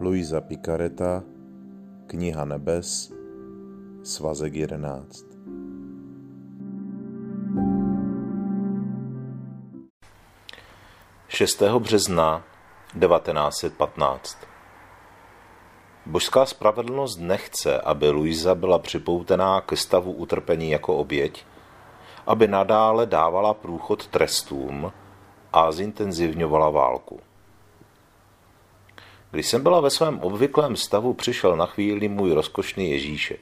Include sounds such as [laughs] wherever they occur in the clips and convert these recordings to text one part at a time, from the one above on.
Luisa Picareta, Kniha nebes, svazek 11. Šestého března 1915 Božská spravedlnost nechce, aby Luisa byla připoutená ke stavu utrpení jako oběť, aby nadále dávala průchod trestům a zintenzivňovala válku. Když jsem byla ve svém obvyklém stavu, přišel na chvíli můj rozkošný Ježíšek.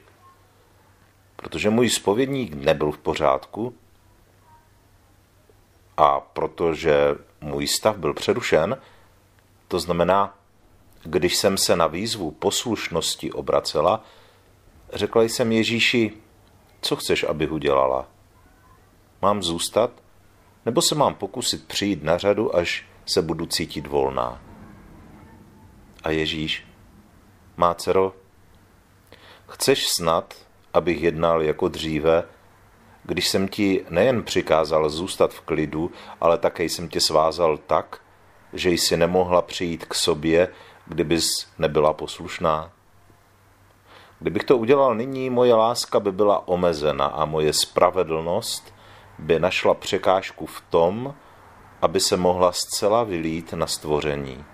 Protože můj spovědník nebyl v pořádku a protože můj stav byl přerušen, to znamená, když jsem se na výzvu poslušnosti obracela, řekla jsem Ježíši, co chceš, abych udělala? Mám zůstat? Nebo se mám pokusit přijít na řadu, až se budu cítit volná? A Ježíš, má dcero, chceš snad, abych jednal jako dříve, když jsem ti nejen přikázal zůstat v klidu, ale také jsem tě svázal tak, že jsi nemohla přijít k sobě, kdybys nebyla poslušná? Kdybych to udělal nyní, moje láska by byla omezena a moje spravedlnost by našla překážku v tom, aby se mohla zcela vylít na stvoření.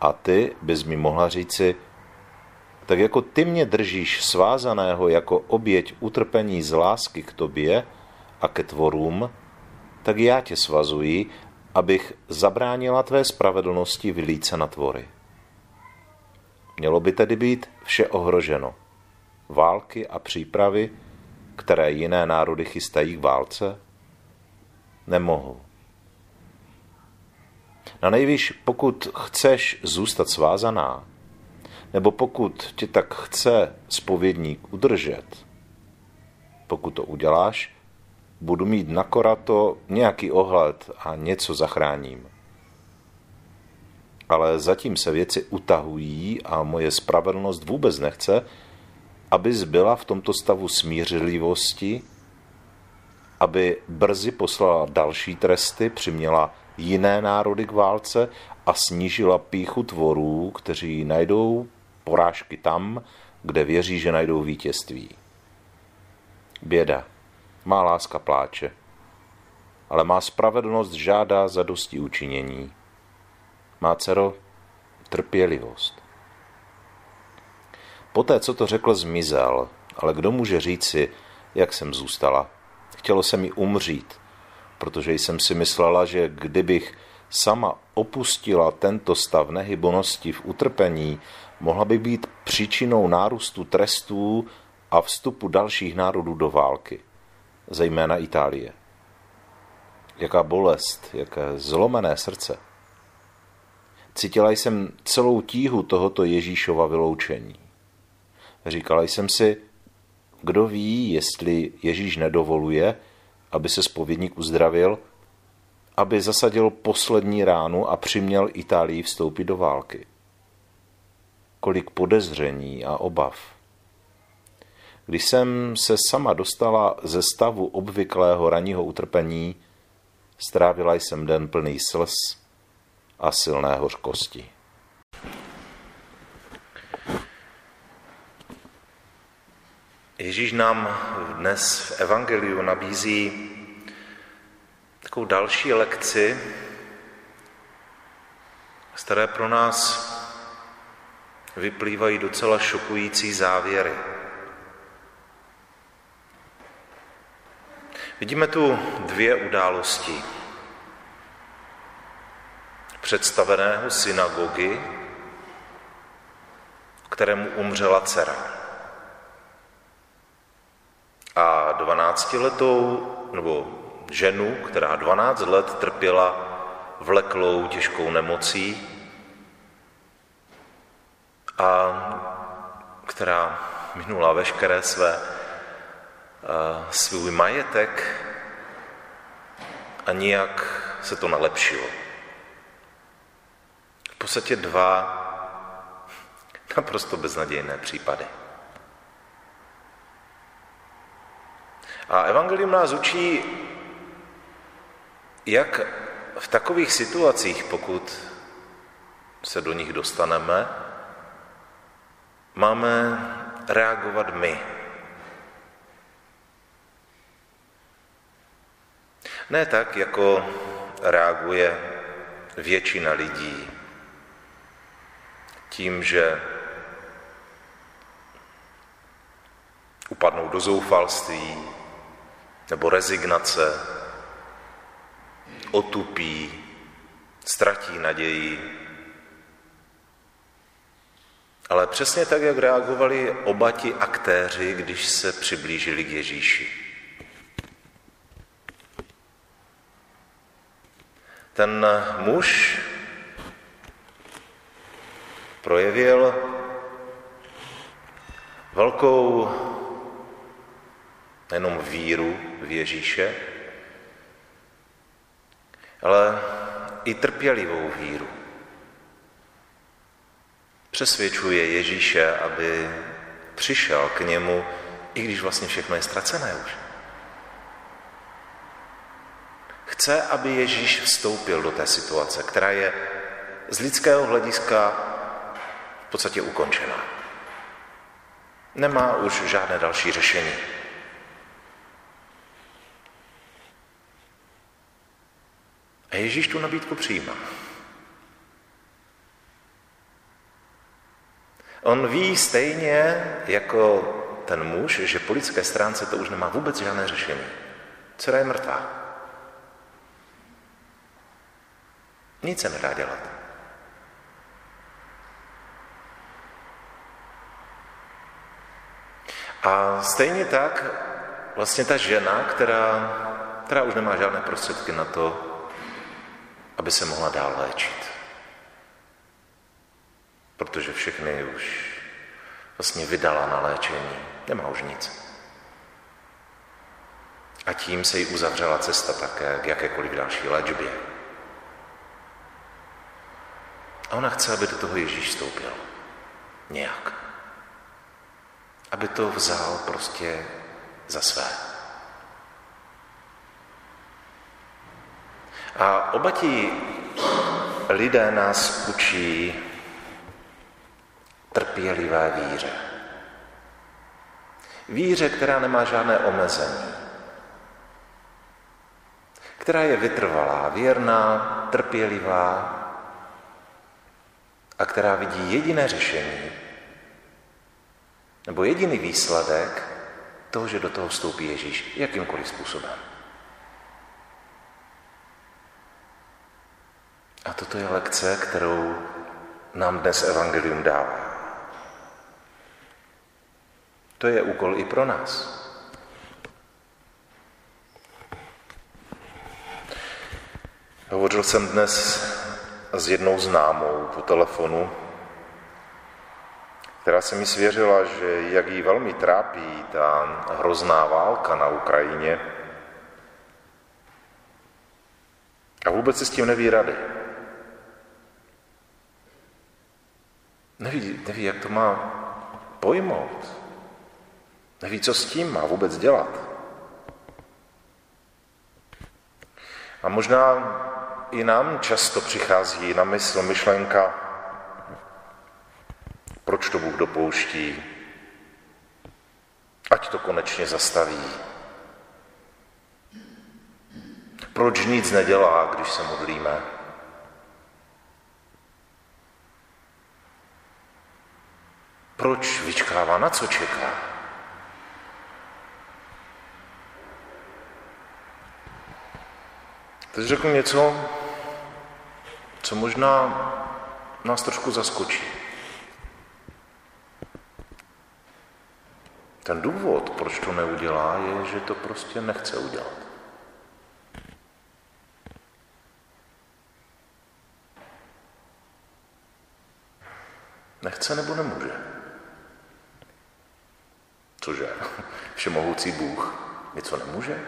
A ty bys mi mohla říci, tak jako ty mě držíš svázaného jako oběť utrpení z lásky k tobě a ke tvorům, tak já tě svazuji, abych zabránila tvé spravedlnosti vylít se na tvory. Mělo by tedy být vše ohroženo. Války a přípravy, které jiné národy chystají k válce, nemohou. Na nejvíš, pokud chceš zůstat svázaná, nebo pokud tě tak chce spovědník udržet, pokud to uděláš, budu mít na korato nějaký ohled a něco zachráním. Ale zatím se věci utahují a moje spravedlnost vůbec nechce, aby byla v tomto stavu smířlivosti, aby brzy poslala další tresty, přiměla jiné národy k válce a snížila píchu tvorů, kteří najdou porážky tam, kde věří, že najdou vítězství. Běda. Má láska pláče. Ale má spravedlnost žádá za dosti učinění. Má dcero trpělivost. Poté, co to řekl, zmizel, ale kdo může říci, jak jsem zůstala? Chtělo se mi umřít, protože jsem si myslela, že kdybych sama opustila tento stav nehybonosti v utrpení, mohla by být příčinou nárůstu trestů a vstupu dalších národů do války, zejména Itálie. Jaká bolest, jaké zlomené srdce. Cítila jsem celou tíhu tohoto Ježíšova vyloučení. Říkala jsem si, kdo ví, jestli Ježíš nedovoluje, aby se spovědník uzdravil, aby zasadil poslední ránu a přiměl Itálii vstoupit do války. Kolik podezření a obav. Když jsem se sama dostala ze stavu obvyklého ranního utrpení, strávila jsem den plný slz a silné hořkosti. Ježíš nám dnes v Evangeliu nabízí takovou další lekci, z které pro nás vyplývají docela šokující závěry. Vidíme tu dvě události. Představeného synagogy, kterému umřela dcera a 12-letou nebo ženu, která 12 let trpěla vleklou těžkou nemocí a která minula veškeré své svůj majetek a nijak se to nelepšilo. V podstatě dva naprosto beznadějné případy. A evangelium nás učí, jak v takových situacích, pokud se do nich dostaneme, máme reagovat my. Ne tak, jako reaguje většina lidí tím, že upadnou do zoufalství nebo rezignace, otupí, ztratí naději. Ale přesně tak, jak reagovali oba ti aktéři, když se přiblížili k Ježíši. Ten muž projevil velkou nejenom víru v Ježíše, ale i trpělivou víru. Přesvědčuje Ježíše, aby přišel k němu, i když vlastně všechno je ztracené už. Chce, aby Ježíš vstoupil do té situace, která je z lidského hlediska v podstatě ukončená. Nemá už žádné další řešení. A Ježíš tu nabídku přijímá. On ví stejně jako ten muž, že po lidské stránce to už nemá vůbec žádné řešení. Dcera je mrtvá. Nic se nedá dělat. A stejně tak vlastně ta žena, která, která už nemá žádné prostředky na to, aby se mohla dál léčit. Protože všechny už vlastně vydala na léčení, nemá už nic. A tím se jí uzavřela cesta také k jakékoliv další léčbě. A ona chce, aby do toho Ježíš vstoupil. Nějak. Aby to vzal prostě za své. A oba ti lidé nás učí trpělivé víře. Víře, která nemá žádné omezení. Která je vytrvalá, věrná, trpělivá a která vidí jediné řešení nebo jediný výsledek toho, že do toho vstoupí Ježíš jakýmkoliv způsobem. Toto je lekce, kterou nám dnes Evangelium dává. To je úkol i pro nás. Hovořil jsem dnes s jednou známou po telefonu, která se mi svěřila, že jak jí velmi trápí ta hrozná válka na Ukrajině a vůbec se s tím neví rady. Neví, neví, jak to má pojmout. Neví, co s tím má vůbec dělat. A možná i nám často přichází na mysl myšlenka, proč to Bůh dopouští, ať to konečně zastaví. Proč nic nedělá, když se modlíme? Proč vyčkává? Na co čeká? Teď řeknu něco, co možná nás trošku zaskočí. Ten důvod, proč to neudělá, je, že to prostě nechce udělat. Nechce nebo nemůže. Cože? Všemohoucí Bůh něco nemůže?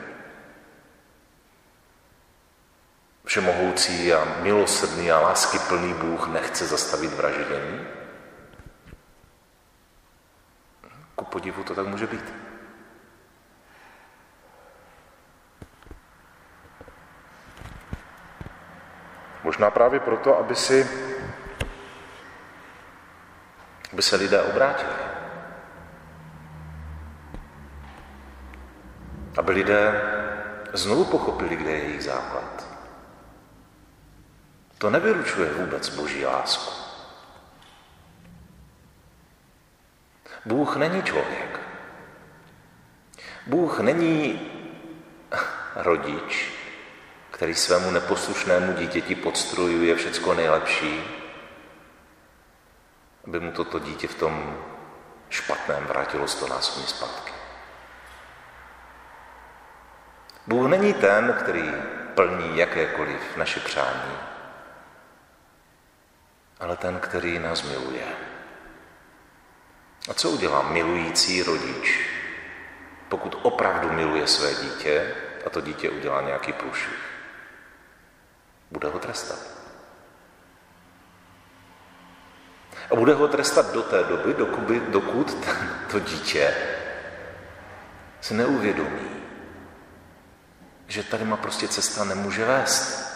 Všemohoucí a milosrdný a láskyplný Bůh nechce zastavit vraždění? Ku podivu to tak může být. Možná právě proto, aby si se lidé obrátili. Aby lidé znovu pochopili, kde je jejich základ. To nevylučuje vůbec boží lásku. Bůh není člověk. Bůh není [laughs] rodič, který svému neposlušnému dítěti podstrojuje všecko nejlepší, aby mu toto dítě v tom špatném vrátilo stonásobně zpátky. Bůh není ten, který plní jakékoliv naše přání, ale ten, který nás miluje. A co udělá milující rodič, pokud opravdu miluje své dítě a to dítě udělá nějaký průšvih? Bude ho trestat. A bude ho trestat do té doby, dokud, dokud to dítě se neuvědomí, že tady má prostě cesta nemůže vést.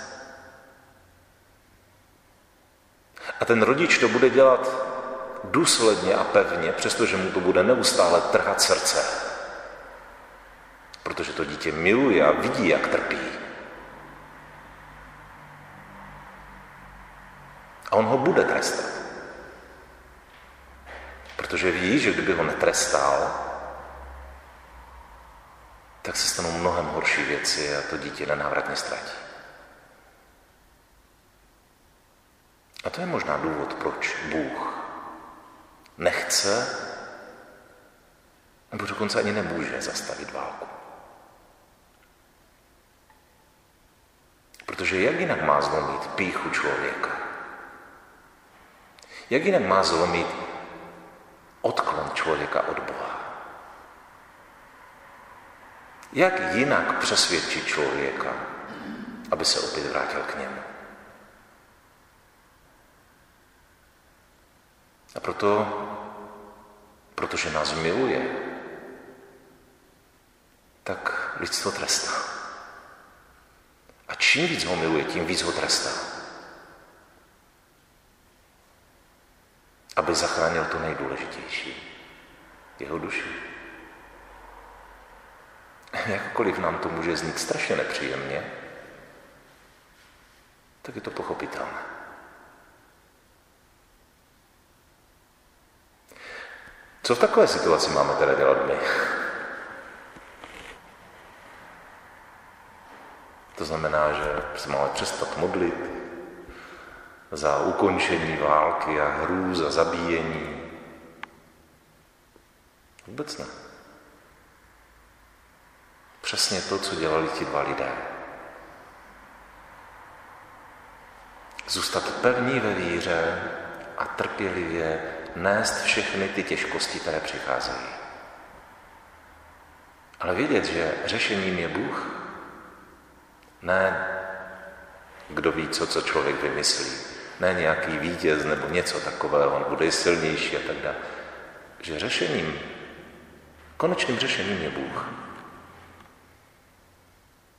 A ten rodič to bude dělat důsledně a pevně, přestože mu to bude neustále trhat srdce. Protože to dítě miluje a vidí, jak trpí. A on ho bude trestat. Protože ví, že kdyby ho netrestal, tak se stanou mnohem horší věci a to dítě nenávratně ztratí. A to je možná důvod, proč Bůh nechce, nebo dokonce ani nemůže zastavit válku. Protože jak jinak má zlomit píchu člověka? Jak jinak má zlomit odklon člověka od Boha? Jak jinak přesvědčit člověka, aby se opět vrátil k němu? A proto, protože nás miluje, tak lidstvo trestá. A čím víc ho miluje, tím víc ho trestá. Aby zachránil to nejdůležitější, jeho duši. Jakkoliv nám to může znít strašně nepříjemně, tak je to pochopitelné. Co v takové situaci máme teda dělat my? To znamená, že se máme přestat modlit za ukončení války a hrůz a zabíjení. Vůbec ne. Přesně to, co dělali ti dva lidé. Zůstat pevní ve víře a trpělivě nést všechny ty těžkosti, které přicházejí. Ale vědět, že řešením je Bůh, ne kdo ví, co, co člověk vymyslí, ne nějaký vítěz nebo něco takového, on bude silnější a tak dále. Že řešením, konečným řešením je Bůh.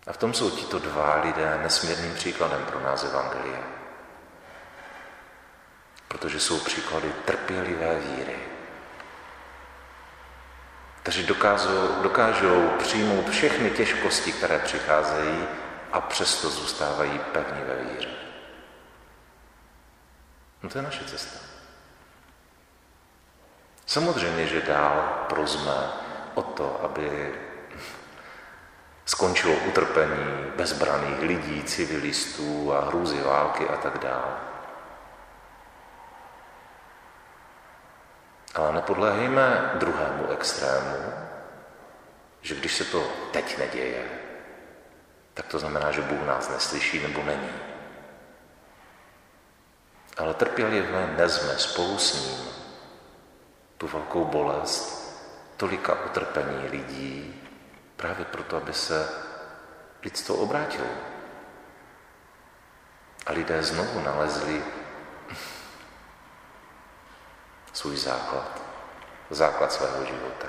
A v tom jsou tito dva lidé nesmírným příkladem pro nás Evangelia protože jsou příklady trpělivé víry, kteří dokážou, dokážou přijmout všechny těžkosti, které přicházejí a přesto zůstávají pevní ve víře. No to je naše cesta. Samozřejmě, že dál prozme o to, aby skončilo utrpení bezbraných lidí, civilistů a hrůzy války a tak dále. Ale nepodléhejme druhému extrému, že když se to teď neděje, tak to znamená, že Bůh nás neslyší nebo není. Ale trpělivě nezme spolu s ním tu velkou bolest tolika utrpení lidí, právě proto, aby se lidstvo obrátilo. A lidé znovu nalezli svůj základ, základ svého života.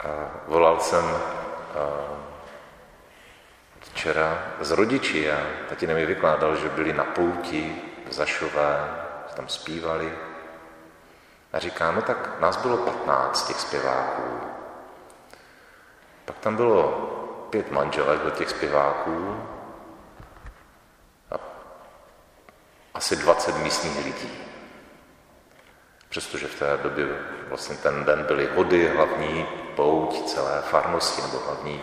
A volal jsem včera z rodiči a tatínek mi vykládal, že byli na pouti v Zašové, tam zpívali. A říká, no tak nás bylo 15 těch zpěváků. Pak tam bylo pět manželek do těch zpěváků a asi 20 místních lidí. Přestože v té době vlastně ten den byly hody, hlavní pouť celé farnosti, nebo hlavní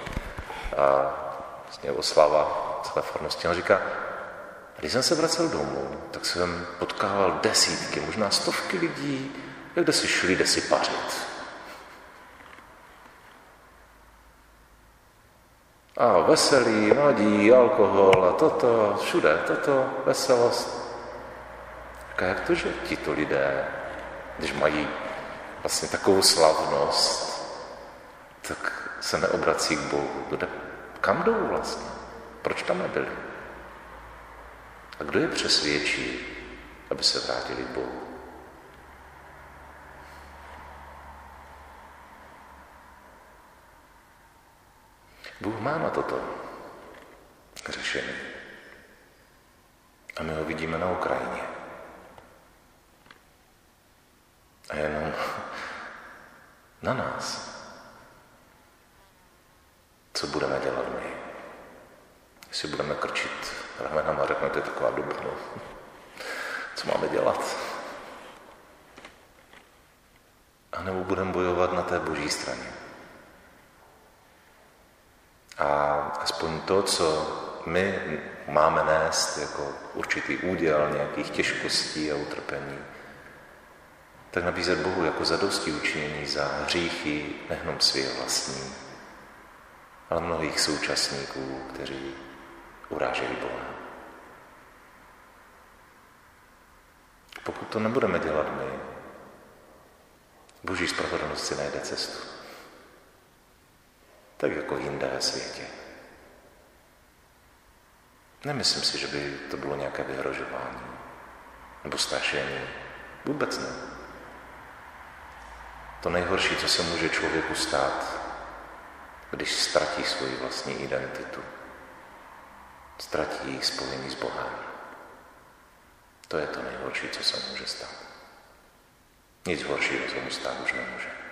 a, vlastně oslava celé farnosti. On říká, když jsem se vracel domů, tak jsem potkával desítky, možná stovky lidí, kde si šli, kde si pařit. A veselí, mladí, alkohol a toto, všude, toto, veselost. A jak to, že tito lidé, když mají vlastně takovou slavnost, tak se neobrací k Bohu. Kde, kam jdou vlastně? Proč tam nebyli? A kdo je přesvědčí, aby se vrátili k Bohu? Bůh má na toto řešení. A my ho vidíme na Ukrajině. A jenom na nás. Co budeme dělat my? Jestli budeme krčit ramenama, řekne, to je taková doba, no. [laughs] Co máme dělat? A nebo budeme bojovat na té boží straně. A aspoň to, co my máme nést jako určitý úděl nějakých těžkostí a utrpení, tak nabízet Bohu jako zadosti učinění za hříchy nejenom svě vlastní, ale mnohých současníků, kteří uráželi Boha. Pokud to nebudeme dělat my, Boží spravedlnost si najde cestu tak jako jinde ve světě. Nemyslím si, že by to bylo nějaké vyhrožování nebo strašení. Vůbec ne. To nejhorší, co se může člověku stát, když ztratí svoji vlastní identitu, ztratí spojení s Bohem. To je to nejhorší, co se může stát. Nic horšího se mu stát už nemůže.